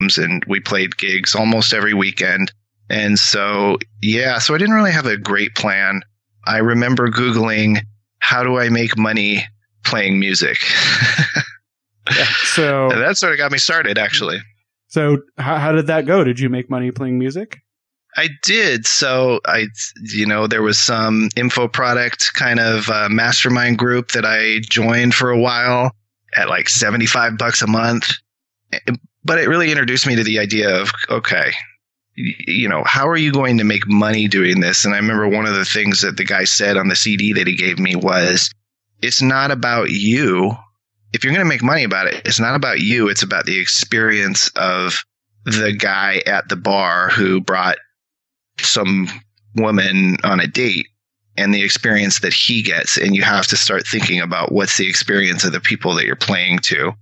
and we played gigs almost every weekend. And so, yeah, so I didn't really have a great plan. I remember Googling, how do I make money playing music? yeah, so and that sort of got me started, actually. So, how, how did that go? Did you make money playing music? I did. So I, you know, there was some info product kind of uh, mastermind group that I joined for a while at like 75 bucks a month. But it really introduced me to the idea of, okay, you know, how are you going to make money doing this? And I remember one of the things that the guy said on the CD that he gave me was, it's not about you. If you're going to make money about it, it's not about you. It's about the experience of the guy at the bar who brought some woman on a date and the experience that he gets. And you have to start thinking about what's the experience of the people that you're playing to.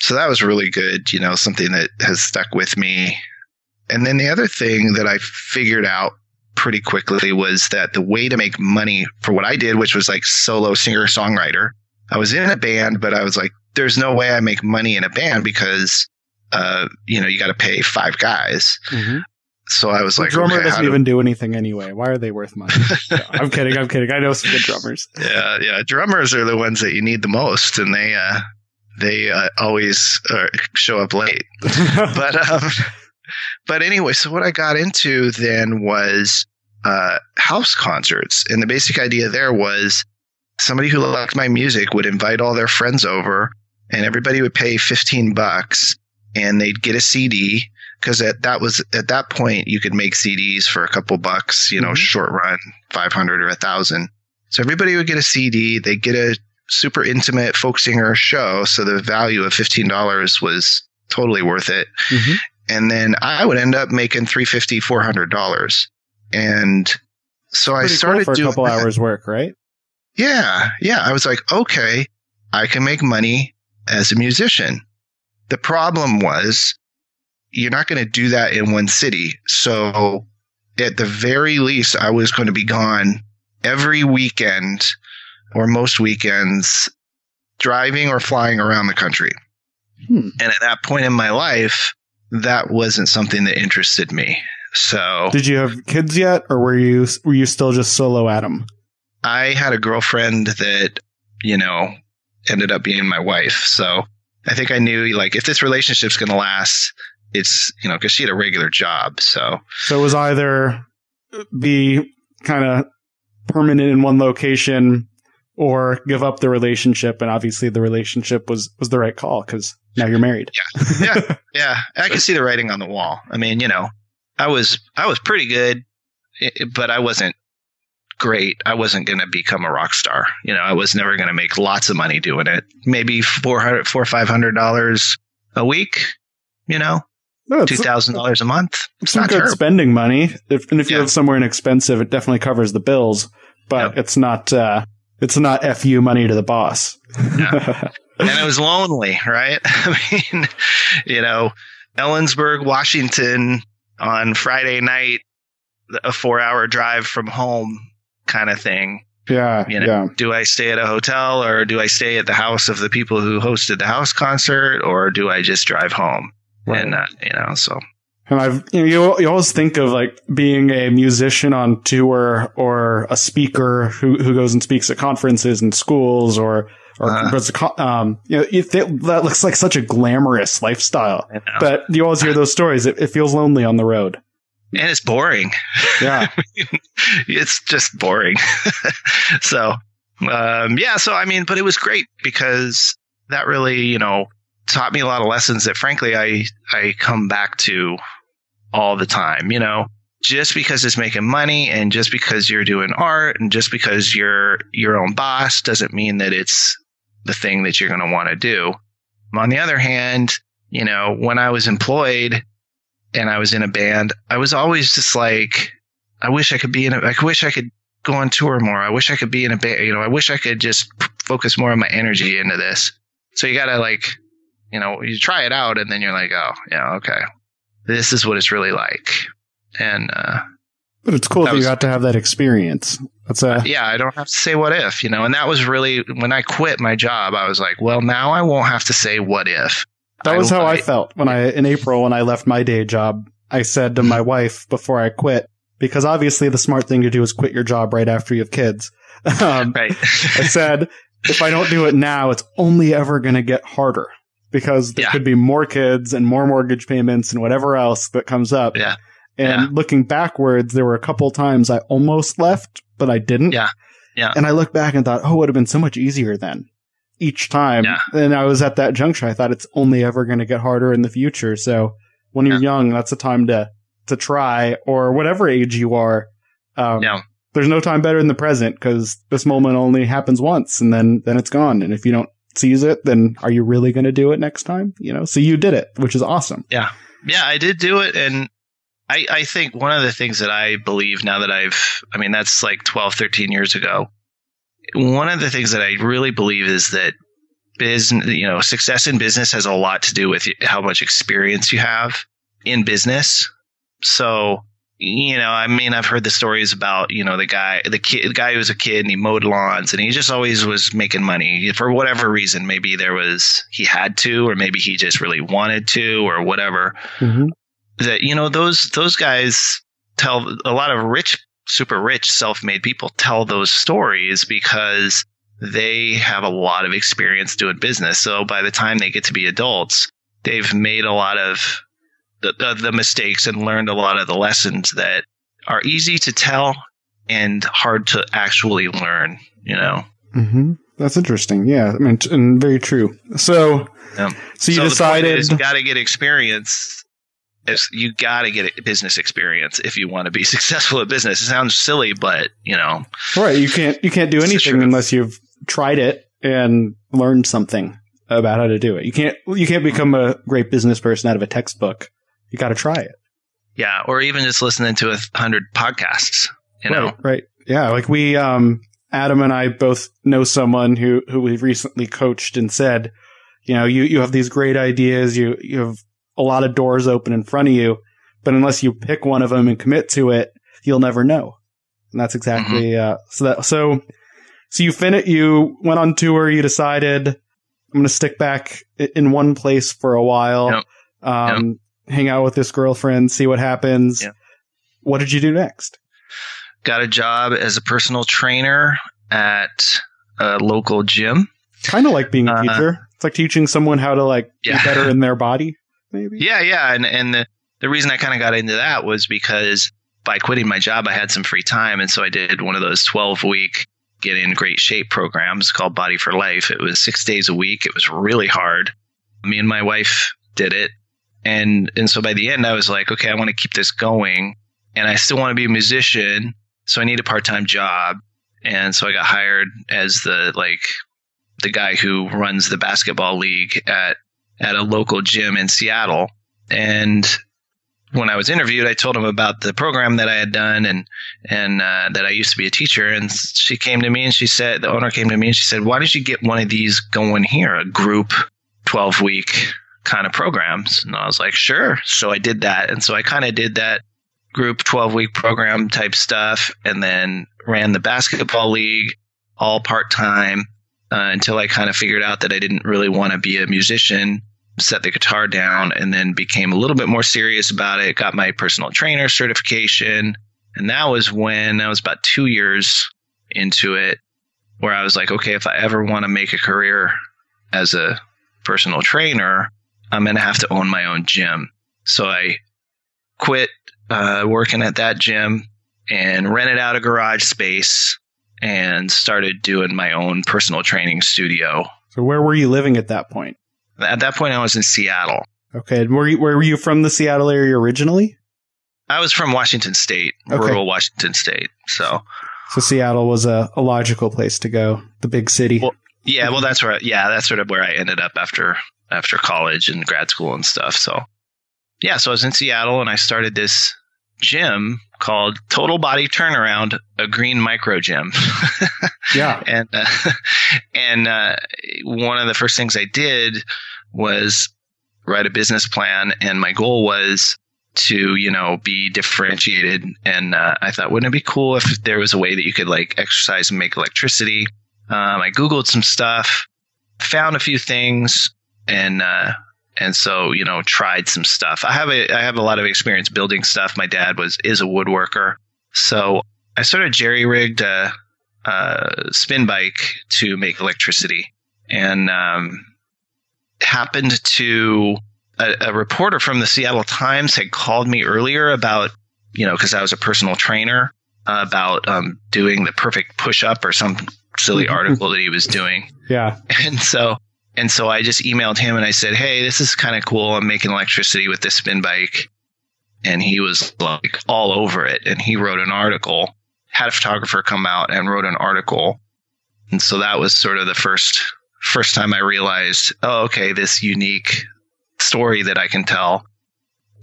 So that was really good, you know, something that has stuck with me. And then the other thing that I figured out pretty quickly was that the way to make money for what I did, which was like solo singer songwriter, I was in a band, but I was like, there's no way I make money in a band because, uh, you know, you got to pay five guys. Mm-hmm so I was the like, drummer okay, doesn't do- even do anything anyway. Why are they worth money? no, I'm kidding. I'm kidding. I know some good drummers. Yeah, yeah. Drummers are the ones that you need the most, and they uh, they uh, always uh, show up late. but um, but anyway, so what I got into then was uh, house concerts, and the basic idea there was somebody who liked my music would invite all their friends over, and everybody would pay fifteen bucks, and they'd get a CD because at that was at that point you could make CDs for a couple bucks, you know, mm-hmm. short run, five hundred or a thousand. So everybody would get a CD. They get a super intimate folk singer show, so the value of fifteen dollars was totally worth it. Mm-hmm. And then I would end up making three fifty, four hundred dollars, and so I started cool for doing a couple that. hours work, right? Yeah, yeah. I was like, okay, I can make money as a musician. The problem was you're not going to do that in one city. So at the very least, I was going to be gone every weekend or most weekends driving or flying around the country. Hmm. And at that point in my life, that wasn't something that interested me. So Did you have kids yet or were you were you still just solo Adam? I had a girlfriend that, you know, ended up being my wife. So I think I knew like if this relationship's going to last, it's you know because she had a regular job so so it was either be kind of permanent in one location or give up the relationship and obviously the relationship was was the right call because now you're married yeah yeah yeah i can see the writing on the wall i mean you know i was i was pretty good but i wasn't great i wasn't going to become a rock star you know i was never going to make lots of money doing it maybe four hundred, four or five hundred dollars a week you know no, two thousand dollars a month. It's not good terrible. spending money. If, and if yeah. you live somewhere inexpensive, it definitely covers the bills. But it's not. Uh, it's not fu money to the boss. yeah. And it was lonely, right? I mean, you know, Ellensburg, Washington, on Friday night, a four-hour drive from home, kind of thing. Yeah, you know, yeah. Do I stay at a hotel or do I stay at the house of the people who hosted the house concert, or do I just drive home? right. and uh, you know so and I've you, know, you, you always think of like being a musician on tour or a speaker who who goes and speaks at conferences and schools or or uh, um you know it, that looks like such a glamorous lifestyle. But you always hear those stories. It, it feels lonely on the road. And it's boring. Yeah, it's just boring. so um, yeah, so I mean, but it was great because that really you know taught me a lot of lessons that frankly I I come back to all the time, you know. Just because it's making money and just because you're doing art and just because you're your own boss doesn't mean that it's the thing that you're going to want to do. On the other hand, you know, when I was employed and I was in a band, I was always just like, I wish I could be in a, I wish I could go on tour more. I wish I could be in a band, you know, I wish I could just focus more of my energy into this. So you got to like you know, you try it out and then you're like, oh, yeah, okay, this is what it's really like. And, uh, but it's cool that, that was, you got to have that experience. That's a yeah. I don't have to say what if, you know. And that was really when I quit my job. I was like, well, now I won't have to say what if. That was I, how I, I felt when I in April when I left my day job. I said to my wife before I quit, because obviously the smart thing to do is quit your job right after you have kids. Um, right. I said, if I don't do it now, it's only ever going to get harder because there yeah. could be more kids and more mortgage payments and whatever else that comes up. Yeah. And yeah. looking backwards, there were a couple times I almost left, but I didn't. Yeah. Yeah. And I look back and thought, oh, it would have been so much easier then each time. Yeah. And I was at that juncture. I thought it's only ever going to get harder in the future. So when you're yeah. young, that's a time to, to try or whatever age you are. Um, yeah. There's no time better in the present because this moment only happens once and then, then it's gone. And if you don't seize it, then are you really going to do it next time? You know, so you did it, which is awesome. Yeah. Yeah, I did do it. And I, I think one of the things that I believe now that I've, I mean, that's like 12, 13 years ago. One of the things that I really believe is that business, you know, success in business has a lot to do with how much experience you have in business. So, you know, I mean, I've heard the stories about, you know, the guy, the kid, the guy who was a kid and he mowed lawns and he just always was making money for whatever reason. Maybe there was, he had to, or maybe he just really wanted to, or whatever. Mm-hmm. That, you know, those, those guys tell a lot of rich, super rich, self made people tell those stories because they have a lot of experience doing business. So by the time they get to be adults, they've made a lot of the, the, the mistakes and learned a lot of the lessons that are easy to tell and hard to actually learn, you know? Mm-hmm. That's interesting. Yeah. I mean, and very true. So, yeah. so you so decided you got to get experience. You got to get business experience if you want to be successful at business. It sounds silly, but you know, right? You can't you can't do anything unless you've tried it and learned something about how to do it. You can't you can't become a great business person out of a textbook you got to try it. Yeah, or even just listening to a hundred podcasts. You know, right, right? Yeah, like we, um, Adam and I both know someone who who we've recently coached and said, you know, you you have these great ideas, you you have a lot of doors open in front of you, but unless you pick one of them and commit to it, you'll never know. And that's exactly mm-hmm. uh, so that so so you fin you went on tour, you decided I'm going to stick back in one place for a while. Yep. Um, yep hang out with this girlfriend, see what happens. Yeah. What did you do next? Got a job as a personal trainer at a local gym. Kind of like being a uh, teacher. Uh, it's like teaching someone how to like yeah. be better in their body, maybe. Yeah, yeah, and and the the reason I kind of got into that was because by quitting my job, I had some free time, and so I did one of those twelve week get in great shape programs called Body for Life. It was six days a week. It was really hard. Me and my wife did it and and so by the end, I was like, okay, I want to keep this going, and I still want to be a musician, so I need a part time job, and so I got hired as the like the guy who runs the basketball league at at a local gym in Seattle, and when I was interviewed, I told him about the program that I had done and and uh, that I used to be a teacher. And she came to me and she said, the owner came to me and she said, "Why don't you get one of these going here, a group twelve week kind of programs. And I was like, sure. So I did that. And so I kind of did that group 12 week program type stuff and then ran the basketball league all part time uh, until I kind of figured out that I didn't really want to be a musician, set the guitar down, and then became a little bit more serious about it. Got my personal trainer certification. And that was when I was about two years into it, where I was like, okay, if I ever want to make a career as a personal trainer, I'm going to have to own my own gym. So I quit uh, working at that gym and rented out a garage space and started doing my own personal training studio. So where were you living at that point? At that point, I was in Seattle. Okay. Were you, where were you from the Seattle area originally? I was from Washington State, okay. rural Washington State. So, so Seattle was a, a logical place to go, the big city. Well, yeah, well, that's where, yeah, that's sort of where I ended up after after college and grad school and stuff. So, yeah, so I was in Seattle and I started this gym called Total Body Turnaround, a green micro gym. yeah. And, uh, and, uh, one of the first things I did was write a business plan. And my goal was to, you know, be differentiated. And, uh, I thought, wouldn't it be cool if there was a way that you could like exercise and make electricity? Um, I Googled some stuff, found a few things, and uh, and so you know tried some stuff. I have a I have a lot of experience building stuff. My dad was is a woodworker, so I sort of jerry rigged a, a, spin bike to make electricity, and um, happened to a, a reporter from the Seattle Times had called me earlier about you know because I was a personal trainer uh, about um, doing the perfect push up or some silly article that he was doing. Yeah, and so and so I just emailed him and I said, Hey, this is kind of cool. I'm making electricity with this spin bike. And he was like all over it. And he wrote an article, had a photographer come out and wrote an article. And so that was sort of the first, first time I realized, oh, okay, this unique story that I can tell,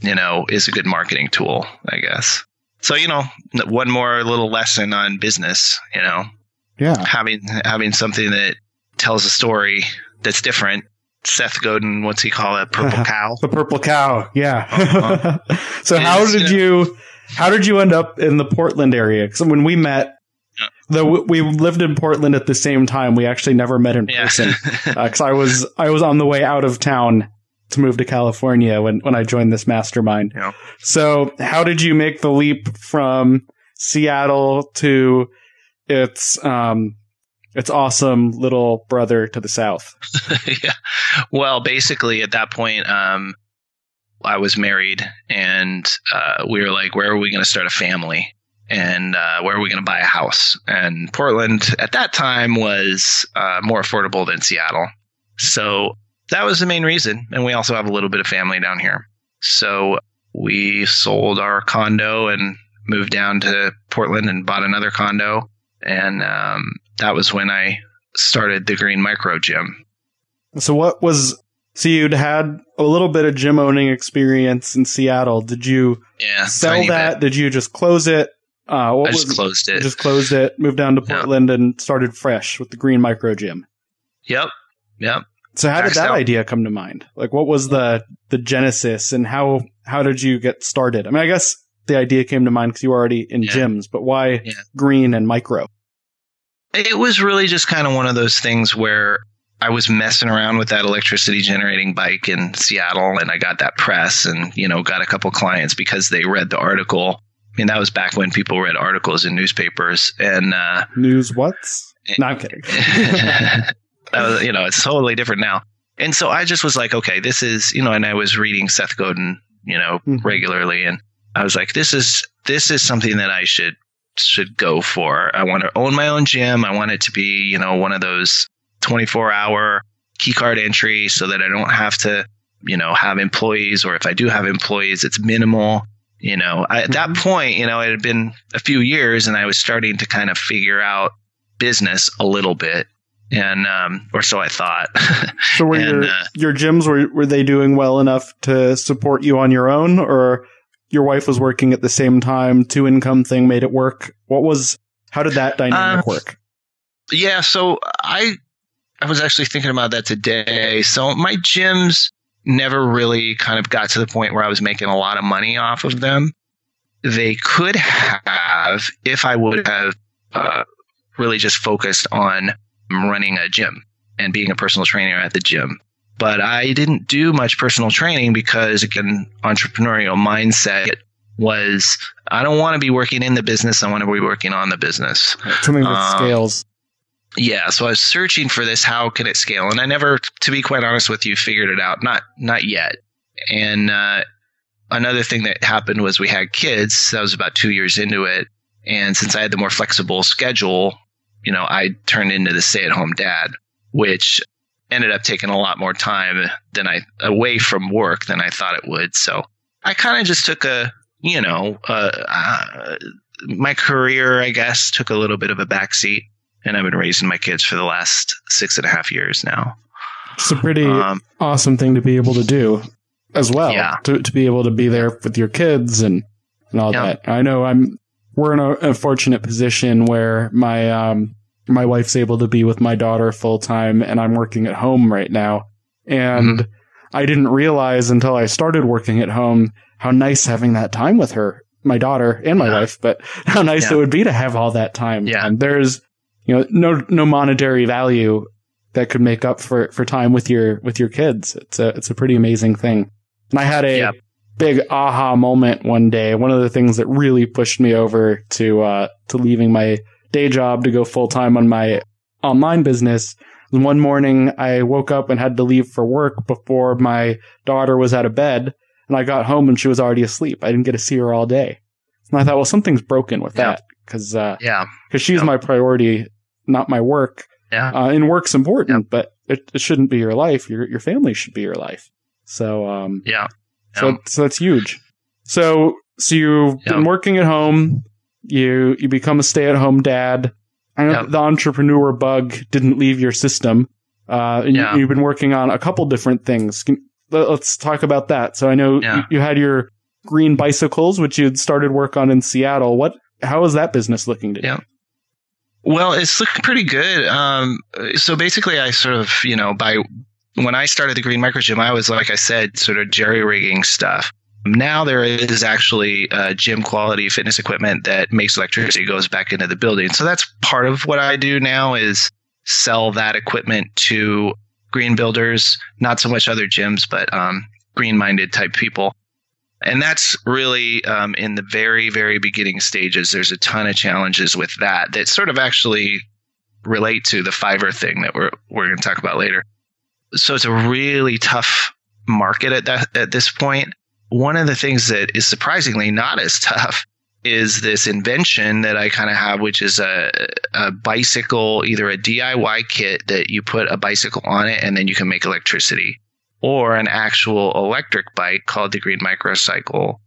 you know, is a good marketing tool, I guess. So, you know, one more little lesson on business, you know, yeah, having, having something that tells a story that's different. Seth Godin, what's he call it? Purple cow. the purple cow. Yeah. Uh-huh. so how did you, how did you end up in the Portland area? Because when we met, yeah. though we lived in Portland at the same time, we actually never met in person. Because yeah. uh, I was I was on the way out of town to move to California when when I joined this mastermind. Yeah. So how did you make the leap from Seattle to its um, its awesome little brother to the south. yeah. Well, basically, at that point, um, I was married, and uh, we were like, "Where are we going to start a family?" And uh, where are we going to buy a house? And Portland at that time was uh, more affordable than Seattle, so that was the main reason. And we also have a little bit of family down here, so we sold our condo and moved down to Portland and bought another condo and um, that was when I started the Green Micro Gym. So, what was so you'd had a little bit of gym owning experience in Seattle? Did you yeah, sell that? Bit. Did you just close it? Uh, I just closed it. Just closed it. Moved down to Portland yep. and started fresh with the Green Micro Gym. Yep. Yep. So how did that out. idea come to mind? Like, what was the the genesis, and how how did you get started? I mean, I guess the idea came to mind because you were already in yeah. gyms, but why yeah. green and micro? It was really just kind of one of those things where I was messing around with that electricity generating bike in Seattle and I got that press and, you know, got a couple clients because they read the article. I mean, that was back when people read articles in newspapers and, uh, news what's? No, I'm kidding. that was, you know, it's totally different now. And so I just was like, okay, this is, you know, and I was reading Seth Godin, you know, mm-hmm. regularly. And I was like, this is, this is something that I should should go for. I want to own my own gym. I want it to be, you know, one of those 24 hour key card entry so that I don't have to, you know, have employees or if I do have employees, it's minimal. You know, I, at that mm-hmm. point, you know, it had been a few years and I was starting to kind of figure out business a little bit. And, um, or so I thought. so were and, your, uh, your gyms, were, were they doing well enough to support you on your own or your wife was working at the same time, two income thing made it work. What was how did that dynamic uh, work? Yeah, so I I was actually thinking about that today. So my gyms never really kind of got to the point where I was making a lot of money off of them. They could have if I would have uh, really just focused on running a gym and being a personal trainer at the gym but I didn't do much personal training because again, entrepreneurial mindset was I don't want to be working in the business. I want to be working on the business. Something with um, scales. Yeah, so I was searching for this. How can it scale? And I never, to be quite honest with you, figured it out. Not not yet. And uh, another thing that happened was we had kids. That was about two years into it. And since I had the more flexible schedule, you know, I turned into the stay-at-home dad, which ended up taking a lot more time than I away from work than I thought it would. So I kind of just took a, you know, uh, uh, my career, I guess, took a little bit of a backseat, and I've been raising my kids for the last six and a half years now. It's a pretty um, awesome thing to be able to do as well. Yeah. To, to be able to be there with your kids and, and all yeah. that. I know I'm, we're in a, a fortunate position where my, um, my wife's able to be with my daughter full time and I'm working at home right now. And mm-hmm. I didn't realize until I started working at home how nice having that time with her, my daughter and my yeah. wife, but how nice yeah. it would be to have all that time. Yeah. And there's, you know, no, no monetary value that could make up for, for time with your with your kids. It's a it's a pretty amazing thing. And I had a yep. big aha moment one day. One of the things that really pushed me over to uh, to leaving my day job to go full time on my online business. One morning, I woke up and had to leave for work before my daughter was out of bed, and I got home and she was already asleep. I didn't get to see her all day, and I thought, well, something's broken with yeah. that because uh, yeah, because she's yeah. my priority, not my work. Yeah, uh, and work's important, yeah. but it, it shouldn't be your life. Your your family should be your life. So um, yeah, so so that's huge. So so you've been working at home. You you become a stay at home dad. I know yep. the entrepreneur bug didn't leave your system. Uh, and yeah. you, have been working on a couple different things. Can, let's talk about that. So I know yeah. you, you, had your green bicycles, which you'd started work on in Seattle. What? How is that business looking today? Yeah. Well, it's looking pretty good. Um, so basically, I sort of, you know, by when I started the Green Micro Gym, I was like I said, sort of jerry rigging stuff. Now there is actually uh, gym quality fitness equipment that makes electricity goes back into the building. So that's part of what I do now is sell that equipment to green builders, not so much other gyms, but um, green minded type people. And that's really um, in the very, very beginning stages. There's a ton of challenges with that that sort of actually relate to the Fiverr thing that we're we're going to talk about later. So it's a really tough market at that at this point one of the things that is surprisingly not as tough is this invention that I kind of have, which is a, a bicycle, either a DIY kit that you put a bicycle on it and then you can make electricity, or an actual electric bike called the Green Microcycle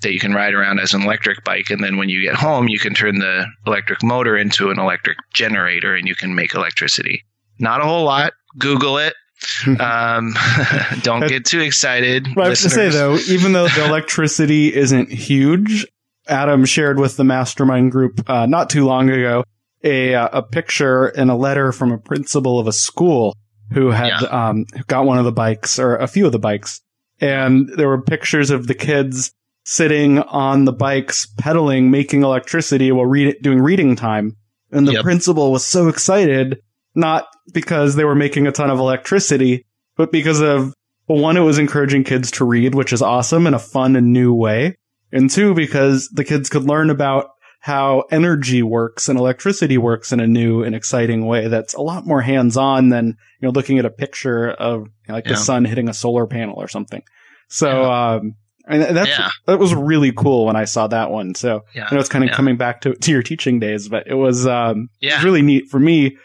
that you can ride around as an electric bike. And then when you get home, you can turn the electric motor into an electric generator and you can make electricity. Not a whole lot. Google it. um, don't get too excited. I have to say though, even though the electricity isn't huge, Adam shared with the mastermind group uh, not too long ago a uh, a picture and a letter from a principal of a school who had yeah. um, got one of the bikes or a few of the bikes, and there were pictures of the kids sitting on the bikes pedaling, making electricity while read- doing reading time. And the yep. principal was so excited not because they were making a ton of electricity, but because of well, one, it was encouraging kids to read, which is awesome in a fun and new way. And two, because the kids could learn about how energy works and electricity works in a new and exciting way that's a lot more hands-on than, you know, looking at a picture of you know, like yeah. the sun hitting a solar panel or something. So, yeah. um, and that's, yeah. that was really cool when I saw that one. So. I know it's kind of coming back to, to your teaching days, but it was, um. It was really neat for me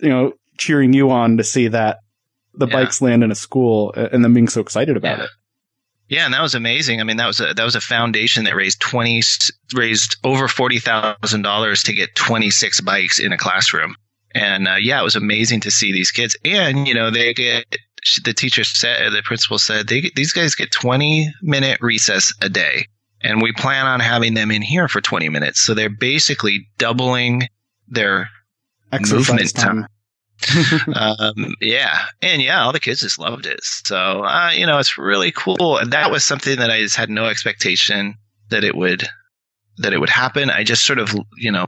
you know, cheering you on to see that the yeah. bikes land in a school and them being so excited about yeah. it. Yeah, and that was amazing. I mean, that was a that was a foundation that raised twenty raised over forty thousand dollars to get twenty six bikes in a classroom. And uh, yeah, it was amazing to see these kids. And you know, they get the teacher said, the principal said, they these guys get twenty minute recess a day, and we plan on having them in here for twenty minutes. So they're basically doubling their Exercise movement time. um, yeah, and yeah, all the kids just loved it. So uh, you know, it's really cool. And that was something that I just had no expectation that it would that it would happen. I just sort of you know,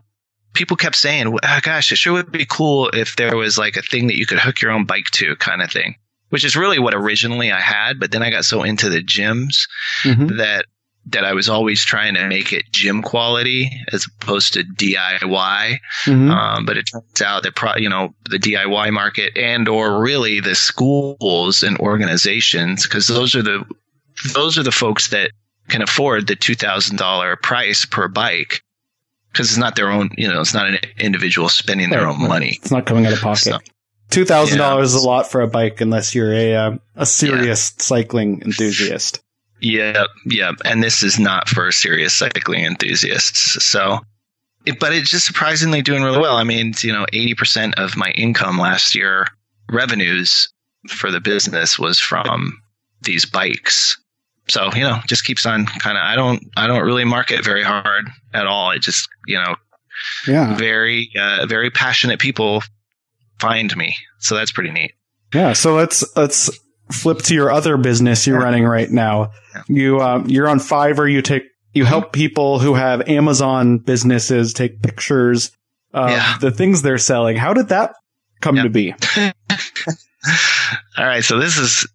people kept saying, oh, "Gosh, it sure would be cool if there was like a thing that you could hook your own bike to, kind of thing." Which is really what originally I had, but then I got so into the gyms mm-hmm. that that I was always trying to make it gym quality as opposed to DIY. Mm-hmm. Um, but it turns out that pro- you know the DIY market and or really the schools and organizations because those are the those are the folks that can afford the two thousand dollar price per bike because it's not their own you know it's not an individual spending their right, own money. It's not coming out of pocket. So, Two thousand yeah. dollars is a lot for a bike unless you're a uh, a serious yeah. cycling enthusiast. Yeah, yeah. And this is not for serious cycling enthusiasts. So, it, but it's just surprisingly doing really well. I mean, you know, 80% of my income last year, revenues for the business was from these bikes. So, you know, just keeps on kind of, I don't, I don't really market very hard at all. It just, you know, yeah, very, uh, very passionate people find me. So that's pretty neat. Yeah. So let's, let's, flip to your other business you're yeah. running right now. Yeah. You um, you're on Fiverr. You take you help people who have Amazon businesses take pictures of yeah. the things they're selling. How did that come to be? All right, so this is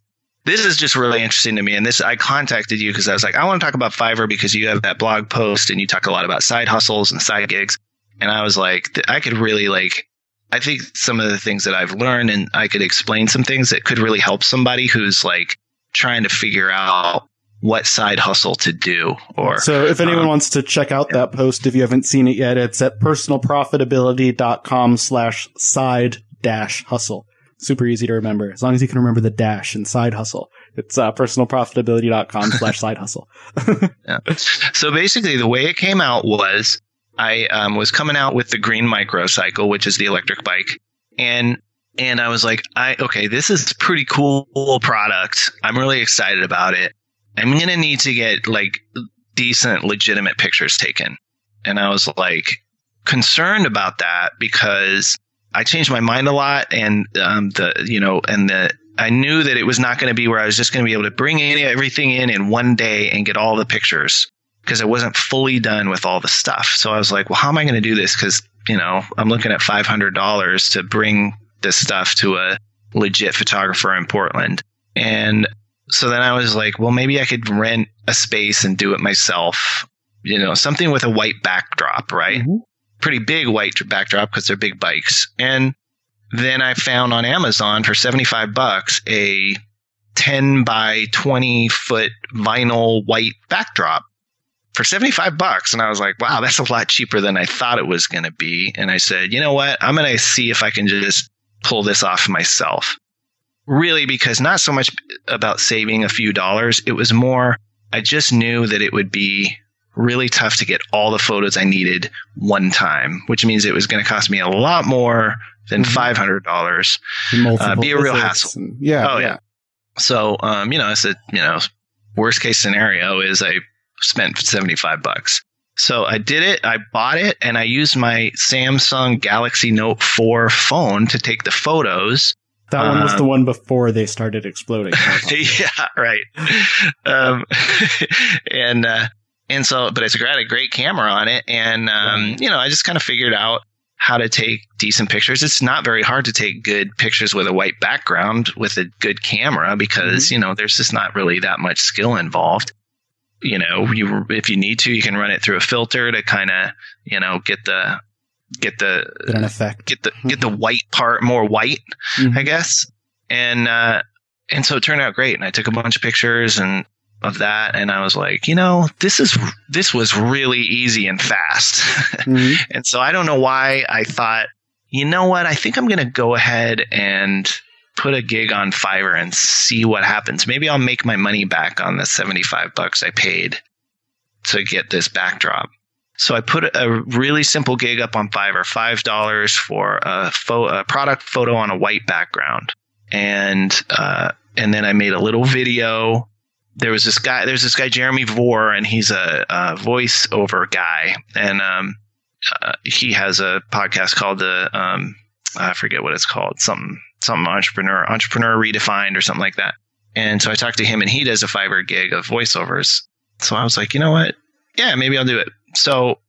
this is just really interesting to me, and this I contacted you because I was like, I want to talk about Fiverr because you have that blog post and you talk a lot about side hustles and side gigs, and I was like, I could really like. I think some of the things that I've learned, and I could explain some things that could really help somebody who's like trying to figure out what side hustle to do or so if anyone um, wants to check out that post if you haven't seen it yet it's at personalprofitability.com slash side dash hustle. Super easy to remember as long as you can remember the dash and side hustle. It's uh, personalprofitability.com slash side hustle. Yeah. so basically the way it came out was i um, was coming out with the green microcycle which is the electric bike. And and i was like i okay this is pretty cool product. I'm really excited about it. I'm to need to get like decent, legitimate pictures taken. And I was like concerned about that because I changed my mind a lot and um, the, you know, and the, I knew that it was not going to be where I was just going to be able to bring in everything in in one day and get all the pictures because I wasn't fully done with all the stuff. So I was like, well, how am I going to do this? Because, you know, I'm looking at $500 to bring this stuff to a legit photographer in Portland. And so then I was like, well, maybe I could rent a space and do it myself. You know, something with a white backdrop, right? Mm-hmm. Pretty big white backdrop because they're big bikes. And then I found on Amazon for 75 bucks a 10 by 20 foot vinyl white backdrop for 75 bucks. And I was like, wow, that's a lot cheaper than I thought it was going to be. And I said, you know what? I'm going to see if I can just pull this off myself really because not so much about saving a few dollars. It was more, I just knew that it would be really tough to get all the photos I needed one time, which means it was going to cost me a lot more than mm-hmm. $500. Uh, be a real hassle. And, yeah. Oh, yeah. yeah. So, um, you know, I said, you know, worst case scenario is I spent 75 bucks. So I did it, I bought it, and I used my Samsung Galaxy Note 4 phone to take the photos. That one was the um, one before they started exploding. yeah, right. Um, and uh, and so, but it's got a great camera on it, and um, right. you know, I just kind of figured out how to take decent pictures. It's not very hard to take good pictures with a white background with a good camera because mm-hmm. you know there's just not really that much skill involved. You know, you if you need to, you can run it through a filter to kind of you know get the get the get an effect. get the get the white part more white mm-hmm. i guess. And uh and so it turned out great and i took a bunch of pictures and of that and i was like you know this is this was really easy and fast. Mm-hmm. and so i don't know why i thought you know what? I think i'm going to go ahead and put a gig on fiverr and see what happens maybe i'll make my money back on the 75 bucks i paid to get this backdrop so I put a really simple gig up on Fiverr, five dollars for a, fo- a, product photo on a white background, and uh, and then I made a little video. There was this guy. There's this guy Jeremy Vore, and he's a, a voiceover guy, and um, uh, he has a podcast called the um, I forget what it's called, something something entrepreneur entrepreneur redefined or something like that. And so I talked to him, and he does a Fiverr gig of voiceovers. So I was like, you know what? Yeah, maybe I'll do it so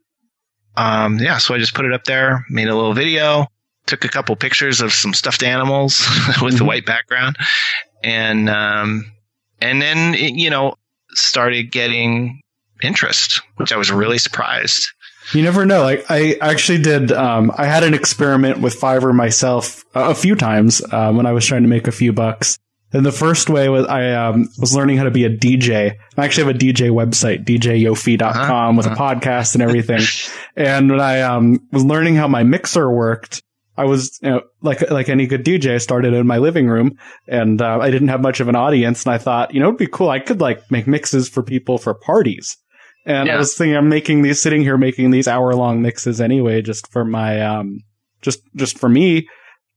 um, yeah, so I just put it up there, made a little video, took a couple pictures of some stuffed animals with mm-hmm. the white background, and um, and then you know started getting interest, which I was really surprised. You never know. Like I actually did. Um, I had an experiment with Fiverr myself a few times uh, when I was trying to make a few bucks. And the first way was I um, was learning how to be a DJ. I actually have a DJ website, djyofi.com uh-huh, with uh-huh. a podcast and everything. and when I um, was learning how my mixer worked, I was, you know, like, like any good DJ, I started in my living room and, uh, I didn't have much of an audience. And I thought, you know, it'd be cool. I could like make mixes for people for parties. And yeah. I was thinking, I'm making these, sitting here making these hour long mixes anyway, just for my, um, just, just for me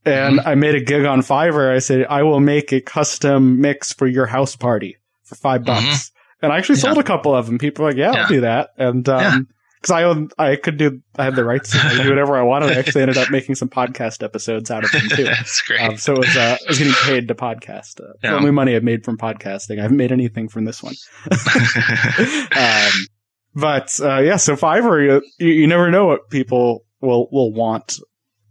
and mm-hmm. I made a gig on Fiverr. I said, I will make a custom mix for your house party for five mm-hmm. bucks. Mm-hmm. And I actually sold a couple of them. People were like, yeah, yeah. I'll do that. And, um, cause I own, I could do, I had the rights to do whatever I wanted. I actually ended up making some podcast episodes out of them too. That's great. Um, so it was, uh, I was getting paid to podcast. Uh, yeah. The only money I've made from podcasting. I haven't made anything from this one. um, but, uh, yeah, so Fiverr, you, you never know what people will, will want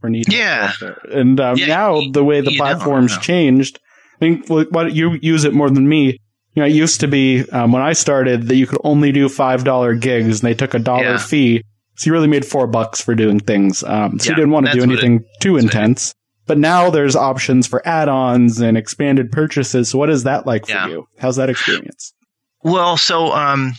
or need. Yeah. And um, Yeah, now you- the way the platform's changed, I think well, what you use it more than me. You know, it used to be um, when I started that you could only do five dollar gigs, and they took a dollar Yeah. fee, so you really made four bucks for doing things. Um, so Yeah, you didn't want to do what it- anything too what it intense. But now there's options for add-ons and expanded purchases. So what is that like for you? How's that experience? Well, so um,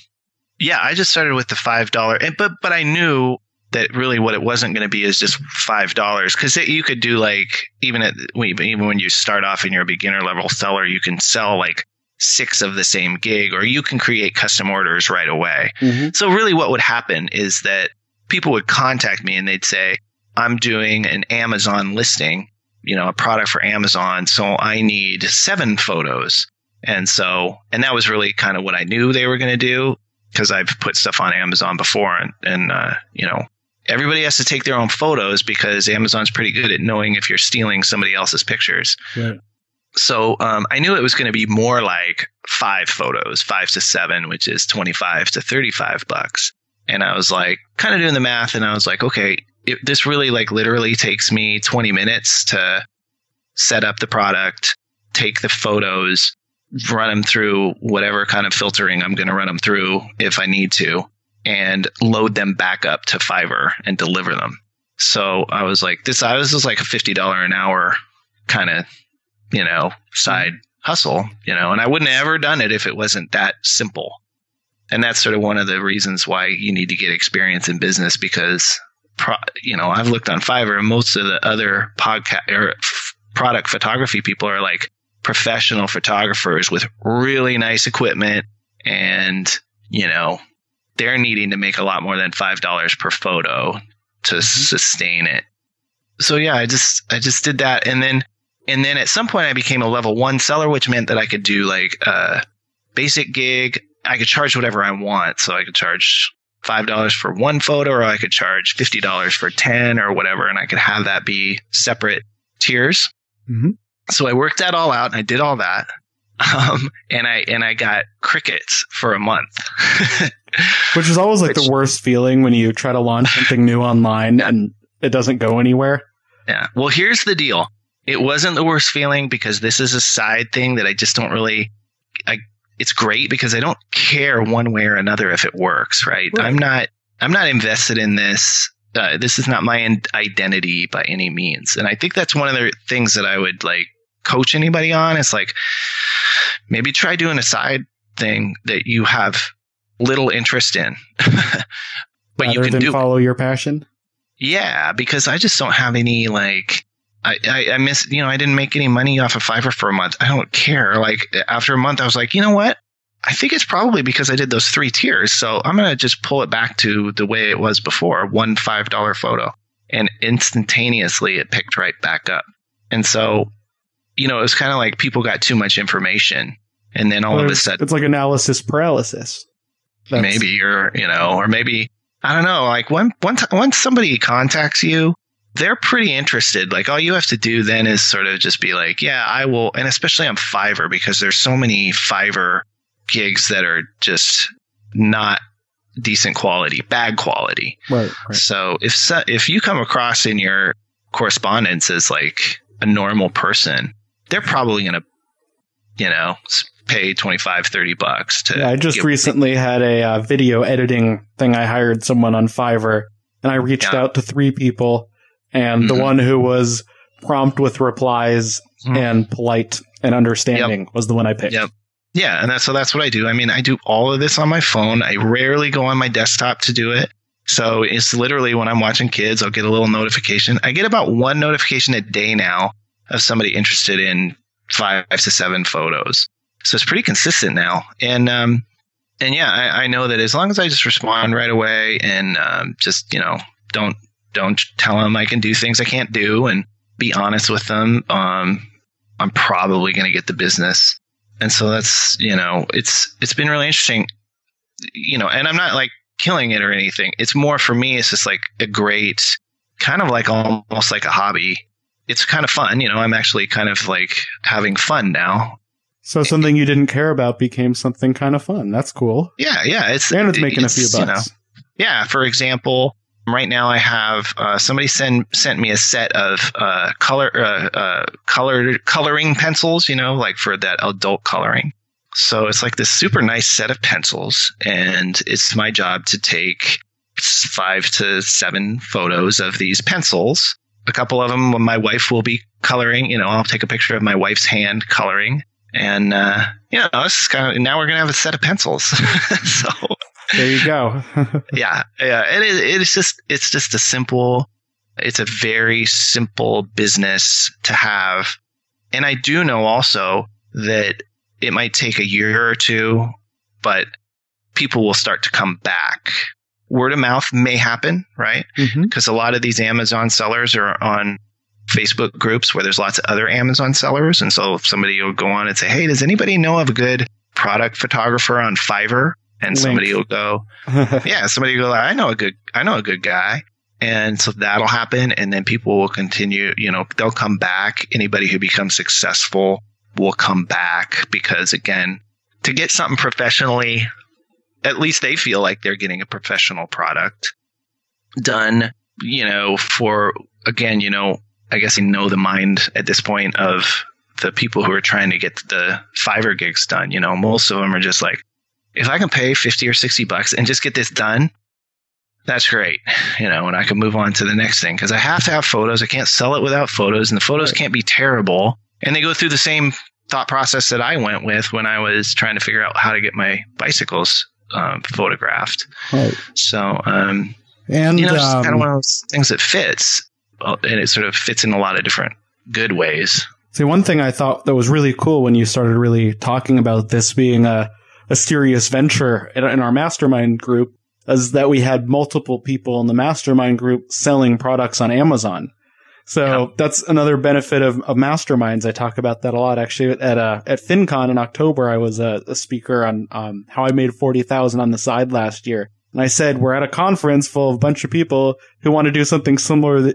yeah, I just started with the five dollar, and but but I knew that really what it wasn't going to be is just five dollars because you could do like even at even when you start off and you're a beginner level seller, you can sell like six of the same gig, or you can create custom orders right away. Mm-hmm. So really what would happen is that people would contact me and they'd say, I'm doing an Amazon listing, you know, a product for Amazon. So I need seven photos. And so, and that was really kind of what I knew they were going to do because I've put stuff on Amazon before and, and, uh, you know, everybody has to take their own photos because Amazon's pretty good at knowing if you're stealing somebody else's pictures. Right. So um, I knew it was going to be more like five photos, five to seven, which is 25 to 35 bucks. And I was like, kind of doing the math, and I was like, okay, it, this really like literally takes me 20 minutes to set up the product, take the photos, run them through whatever kind of filtering I'm going to run them through if I need to, and load them back up to Fiverr and deliver them. So I was like, this, I was just like a $50 an hour kind of you know, side hustle, you know, and I wouldn't have ever done it if it wasn't that simple. And that's sort of one of the reasons why you need to get experience in business because, pro, you know, I've looked on Fiverr and most of the other podcast or f- product photography people are like professional photographers with really nice equipment and, you know, they're needing to make a lot more than $5 per photo to sustain it. So yeah, I just, I just did that. And then, and then at some point I became a level one seller, which meant that I could do like a basic gig. I could charge whatever I want. So I could charge five dollars for one photo, or I could charge fifty dollars for ten, or whatever, and I could have that be separate tiers. Mhm. So I worked that all out, and I did all that, um, and I and I got crickets for a month. Which is always like Which- the worst feeling when you try to launch something new online and it doesn't go anywhere. Yeah. Well, here's the deal. It wasn't the worst feeling because this is a side thing that I just don't really. I. It's great because I don't care one way or another if it works. Right. Right. I'm not. I'm not invested in this. Uh, this is not my identity by any means, and I think that's one of the things that I would like coach anybody on. Is like maybe try doing a side thing that you have little interest in, but you can than do. follow your passion. Yeah, because I just don't have any like I, I, I miss you know, I didn't make any money off of Fiverr for a month. I don't care. Like after a month I was like, you know what? I think it's probably because I did those three tiers. So I'm gonna just pull it back to the way it was before, one five dollar photo. And instantaneously it picked right back up. And so, you know, it was kind of like people got too much information. And then all of a sudden it's like analysis paralysis. That's- maybe you're you know or maybe i don't know like when one t- once somebody contacts you they're pretty interested like all you have to do then is sort of just be like yeah i will and especially on fiverr because there's so many fiverr gigs that are just not decent quality bad quality Right, right. so if so, if you come across in your correspondence as like a normal person they're probably going to you know pay 25 30 bucks to Yeah, I just recently had a uh, video editing thing. I hired someone on Fiverr, and I reached Yeah. out to three people, and the Mhm. one who was prompt with replies Mhm. and polite and understanding was the one I picked. Yep. Yeah, and that's so that's what I do. I mean, I do all of this on my phone. I rarely go on my desktop to do it. So it's literally when I'm watching kids, I'll get a little notification. I get about one notification a day now of somebody interested in five to seven photos. So it's pretty consistent now. And um and yeah, I, I know that as long as I just respond right away and um, just you know don't don't tell them I can do things I can't do and be honest with them, um, I'm probably going to get the business and so that's you know it's it's been really interesting you know and i'm not like killing it or anything it's more for me it's just like a great kind of like almost like a hobby it's kind of fun you know i'm actually kind of like having fun now So something you didn't care about became something kind of fun. That's cool. yeah yeah it's And it's making a few it's, you know, bucks. yeah for example right now I have uh, somebody send sent me a set of uh, color uh, uh, colored coloring pencils, you know, like for that adult coloring. So it's like this super nice set of pencils, and it's my job to take five to seven photos of these pencils. A couple of them, when my wife will be coloring. You know, I'll take a picture of my wife's hand coloring, and uh, you know, this is kind of now we're gonna have a set of pencils. so there you go. yeah, yeah. It is. It's just. It's just a simple. It's a very simple business to have, and I do know also that it might take a year or two, but people will start to come back. Word of mouth may happen, right? Because mm-hmm. a lot of these Amazon sellers are on Facebook groups where there's lots of other Amazon sellers. And so if somebody will go on and say, Hey, does anybody know of a good product photographer on Fiverr? and Link. somebody will go, yeah, somebody will go, I know a good, I know a good guy. And so that'll happen. And then people will continue, you know, they'll come back. Anybody who becomes successful will come back because again, to get something professionally, at least they feel like they're getting a professional product done, you know, for again, you know, I guess you know the mind at this point of the people who are trying to get the Fiverr gigs done. You know, most of them are just like, if I can pay 50 or 60 bucks and just get this done, that's great. You know, and I can move on to the next thing because I have to have photos. I can't sell it without photos, and the photos can't be terrible. And they go through the same thought process that I went with when I was trying to figure out how to get my bicycles um, photographed. Right. So, um, and you know, it's um, kind of one of those things that fits, and it sort of fits in a lot of different good ways. See, one thing I thought that was really cool when you started really talking about this being a a serious venture in, in our mastermind group is that we had multiple people in the mastermind group selling products on Amazon. So yeah. that's another benefit of, of, masterminds. I talk about that a lot. Actually, at uh, at FinCon in October, I was a, a speaker on um, how I made forty thousand on the side last year, and I said we're at a conference full of a bunch of people who want to do something similar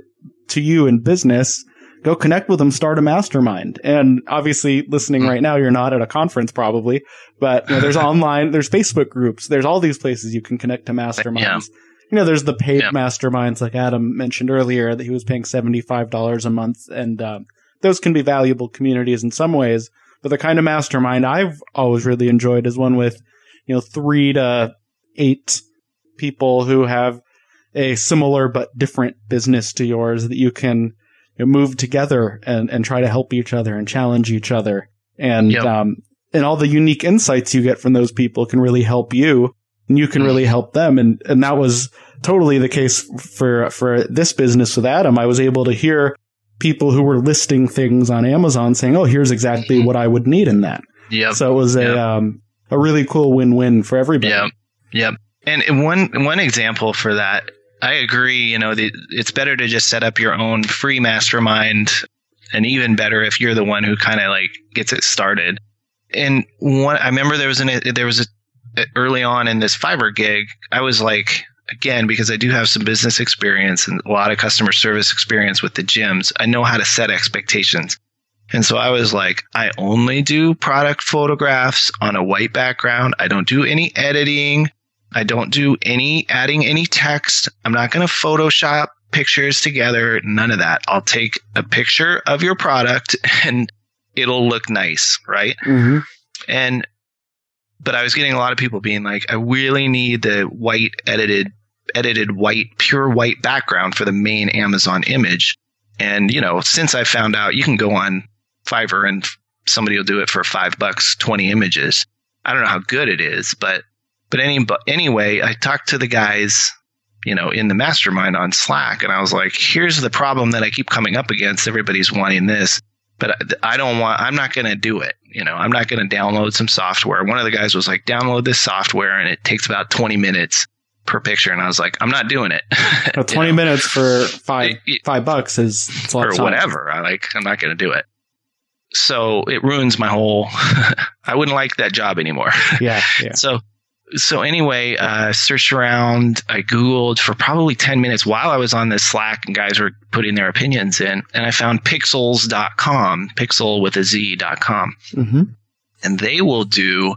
to you in business go connect with them, start a mastermind. And obviously listening hmm. right now, you're not at a conference probably, but you know, there's online, there's Facebook groups, there's all these places you can connect to masterminds. Yeah. You know, there's the paid yeah. masterminds like Adam mentioned earlier that he was paying $75 a month. And, um, those can be valuable communities in some ways, but the kind of mastermind I've always really enjoyed is one with, you know, three to eight people who have a similar but different business to yours that you can you know, move together and, and try to help each other and challenge each other. And, yep. um, and all the unique insights you get from those people can really help you you can mm. really help them. And, and that was totally the case for, for this business with Adam. I was able to hear people who were listing things on Amazon saying, Oh, here's exactly mm-hmm. what I would need in that. Yeah. So it was yep. a, um, a really cool win-win for everybody. Yeah. Yep. And one, one example for that I agree. You know, the, it's better to just set up your own free mastermind, and even better if you're the one who kind of like gets it started. And one, I remember there was an there was a early on in this Fiverr gig. I was like, again, because I do have some business experience and a lot of customer service experience with the gyms. I know how to set expectations. And so I was like, I only do product photographs on a white background. I don't do any editing. I don't do any adding any text. I'm not going to Photoshop pictures together. None of that. I'll take a picture of your product and it'll look nice, right? Mm-hmm. And but I was getting a lot of people being like, I really need the white edited edited white pure white background for the main Amazon image. And you know, since I found out you can go on Fiverr and somebody will do it for five bucks, twenty images. I don't know how good it is, but but any, but anyway, I talked to the guys, you know, in the mastermind on Slack, and I was like, here's the problem that I keep coming up against. Everybody's wanting this, but I don't want, I'm not going to do it. You know, I'm not going to download some software. One of the guys was like, download this software, and it takes about 20 minutes per picture. And I was like, I'm not doing it. Well, 20 know? minutes for five, five bucks is, or whatever. I like, I'm not going to do it so it ruins my whole i wouldn't like that job anymore yeah, yeah. so so anyway, uh, searched around. I Googled for probably 10 minutes while I was on this Slack and guys were putting their opinions in. And I found pixelz.com, pixel with a Z.com. Mm-hmm. And they will do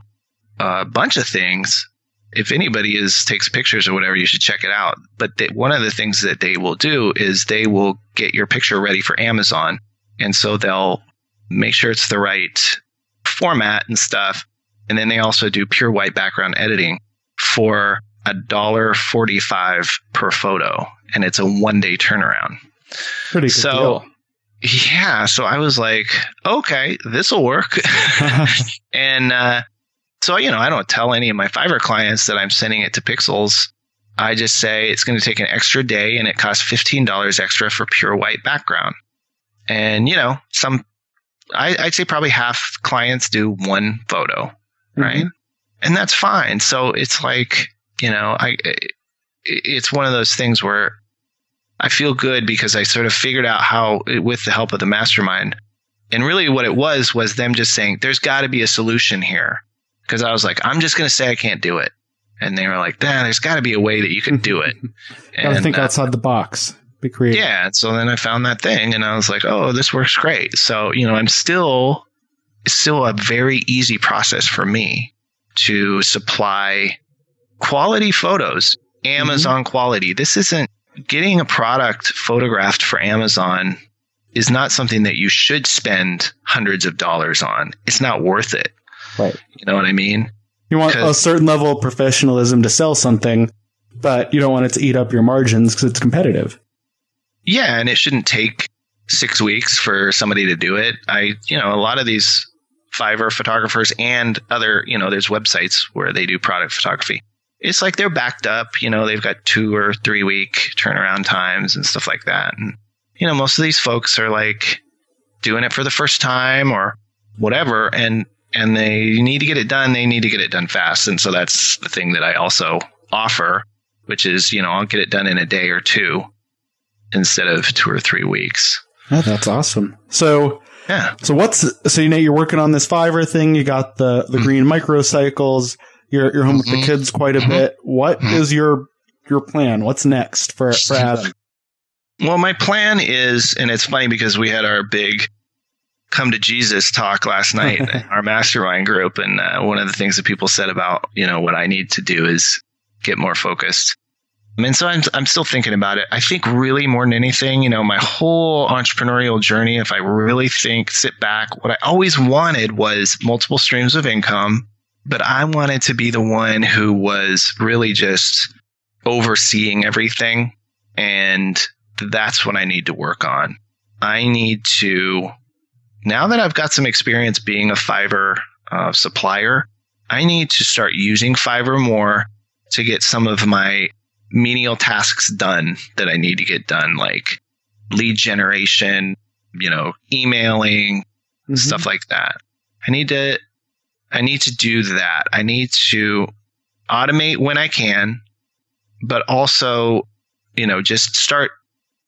a bunch of things if anybody is takes pictures or whatever, you should check it out. But they, one of the things that they will do is they will get your picture ready for Amazon, and so they'll make sure it's the right format and stuff. And then they also do pure white background editing for a dollar forty-five per photo, and it's a one-day turnaround. Pretty good So, deal. Yeah, so I was like, okay, this will work. and uh, so, you know, I don't tell any of my Fiverr clients that I'm sending it to Pixelz. I just say it's going to take an extra day and it costs $15 extra for pure white background. And, you know, some, I, I'd say probably half clients do one photo, right? And that's fine. So it's like, you know, I, it's one of those things where I feel good because I sort of figured out how, with the help of the mastermind, and really what it was was them just saying, there's got to be a solution here. Because I was like, I'm just going to say I can't do it. And they were like, nah, there's got to be a way that you can do it. Gotta And, think uh, outside the box. Be creative. yeah. and So then I found that thing and I was like, oh, this works great. So, you know, I'm still, it's still a very easy process for me to supply quality photos, Amazon mm-hmm. quality. This isn't getting a product photographed for Amazon is not something that you should spend hundreds of dollars on. It's not worth it. Right. You know what I mean? You want a certain level of professionalism to sell something, but you don't want it to eat up your margins because it's competitive. Yeah, and it shouldn't take six weeks for somebody to do it. I, you know, a lot of these Fiverr photographers and other, you know, there's websites where they do product photography. It's like they're backed up, you know, they've got two or three week turnaround times and stuff like that. And, you know, most of these folks are like doing it for the first time or whatever. And, and they need to get it done. They need to get it done fast. And so that's the thing that I also offer, which is, you know, I'll get it done in a day or two instead of two or three weeks. That's awesome. So, Yeah. so what's so you know you're working on this Fiverr thing. You got the the green microcycles. You're you're home with the Mhm. kids quite a Mhm. bit. What Mhm. is your your plan? What's next for for Adam? Well, my plan is, and it's funny because we had our big come to Jesus talk last night, our mastermind group, and uh, one of the things that people said about you know what I need to do is get more focused. Mean, so I'm I'm still thinking about it. I think really more than anything, you know, my whole entrepreneurial journey, if I really think, sit back, what I always wanted was multiple streams of income, but I wanted to be the one who was really just overseeing everything. And that's what I need to work on. I need to, now that I've got some experience being a Fiverr uh, supplier, I need to start using Fiverr more to get some of my menial tasks done that I need to get done, like lead generation, you know, emailing, Mhm. stuff like that. I need to I need to do that. I need to automate when I can, but also, you know, just start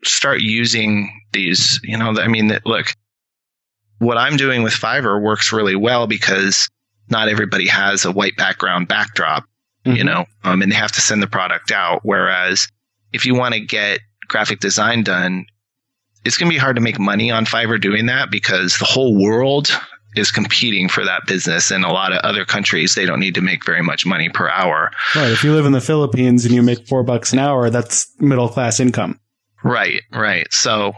start using these, you know, I mean look, what I'm doing with Fiverr works really well because not everybody has a white background backdrop you Mhm. know, um, and they have to send the product out. Whereas if you want to get graphic design done, it's going to be hard to make money on Fiverr doing that because the whole world is competing for that business. And a lot of other countries, they don't need to make very much money per hour. Right. If you live in the Philippines and you make four bucks an hour, that's middle class income. Right, right. So,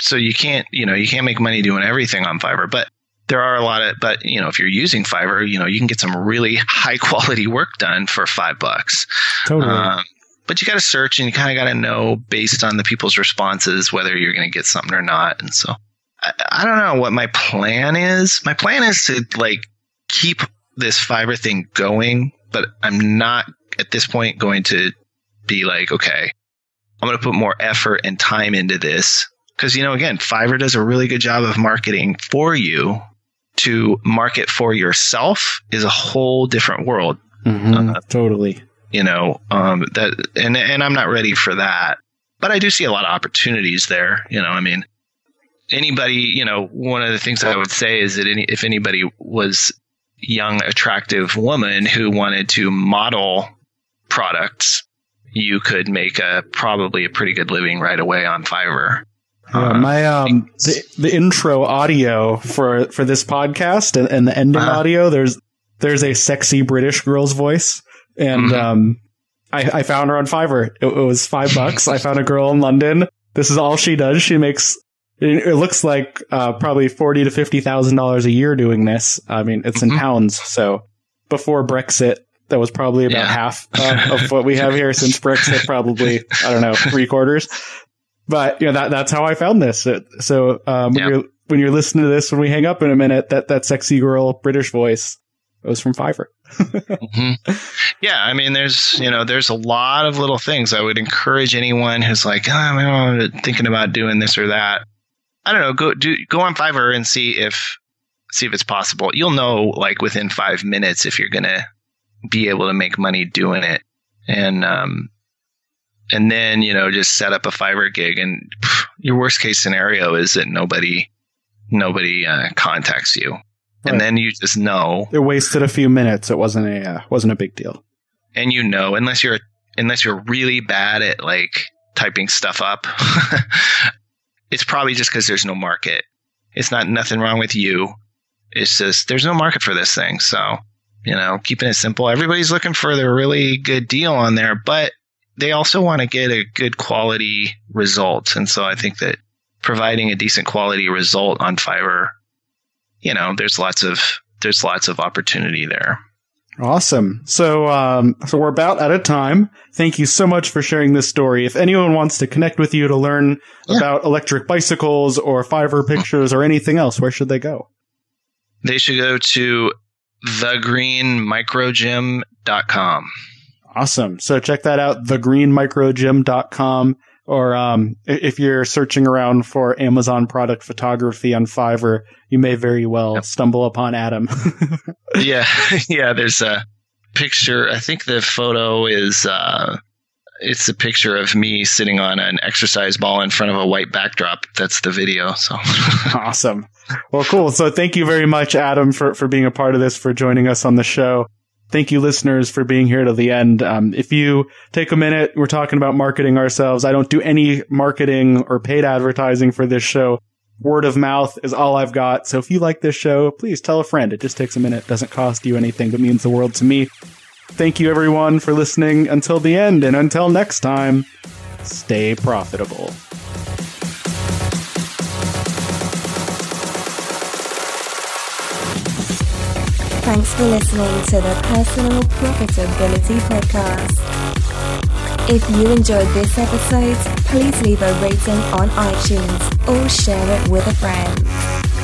so you can't, you know, you can't make money doing everything on Fiverr, but there are a lot of, but you know, if you're using Fiverr, you know, you can get some really high quality work done for five bucks. Totally. Um, but you got to search and you kind of got to know based on the people's responses whether you're going to get something or not. And so I, I don't know what my plan is. My plan is to like keep this Fiverr thing going, but I'm not at this point going to be like, okay, I'm going to put more effort and time into this. Because, you know, again, Fiverr does a really good job of marketing for you. To market for yourself is a whole different world Mhm. uh, totally. you know um that and and i'm not ready for that but i do see a lot of opportunities there you know i mean anybody you know one of the things i would say is that any, if anybody was young attractive woman who wanted to model products you could make a probably a pretty good living right away on fiverr Uh, my um the, the intro audio for for this podcast and, and the ending Uh-huh. audio there's there's a sexy British girl's voice and mm-hmm. um, I, I found her on Fiverr. It, it was five bucks. I found a girl in London. This is all she does. She makes it, looks like uh, probably forty to fifty thousand dollars a year doing this. I mean, it's in mm-hmm. pounds. So before Brexit, that was probably about yeah. half uh, of what we have here. Since Brexit, probably I don't know three quarters. But you know that that's how I found this. So um, when you're when you're listening to this, when we hang up in a minute, that that sexy girl British voice was from Fiverr. mm-hmm. Yeah, I mean, there's you know, there's a lot of little things. I would encourage anyone who's like, oh, I'm thinking about doing this or that. I don't know. Go do go on Fiverr and see if see if it's possible. You'll know like within five minutes if you're gonna be able to make money doing it, and um, and then you know just set up a Fiverr gig. And pff, your worst case scenario is that nobody nobody uh, contacts you and then you just know it wasted a few minutes. It wasn't a uh, wasn't a big deal. And you know, unless you're unless you're really bad at like typing stuff up, it's probably just because there's no market. It's not nothing wrong with you. It's just there's no market for this thing. So you know, keeping it simple. Everybody's looking for the really good deal on there, but they also want to get a good quality result. And so I think that providing a decent quality result on Fiverr you know, there's lots of there's lots of opportunity there. Awesome. So, um, so we're about out of time. Thank you so much for sharing this story. If anyone wants to connect with you to learn yeah. about electric bicycles or Fiverr pictures or anything else, where should they go? They should go to thegreenmicrogym.com. Awesome. So check that out, thegreenmicrogym.com or um, if you're searching around for Amazon product photography on Fiverr, you may very well yep. stumble upon Adam. yeah, yeah. There's a picture. I think the photo is uh, it's a picture of me sitting on an exercise ball in front of a white backdrop. That's the video. So awesome. Well, cool. So thank you very much, Adam, for for being a part of this, for joining us on the show. Thank you, listeners, for being here to the end. Um, if you take a minute, we're talking about marketing ourselves. I don't do any marketing or paid advertising for this show. Word of mouth is all I've got. So if you like this show, please tell a friend. It just takes a minute, doesn't cost you anything, but means the world to me. Thank you, everyone, for listening until the end. And until next time, stay profitable. Thanks for listening to the Personal Profitability Podcast. If you enjoyed this episode, please leave a rating on iTunes or share it with a friend.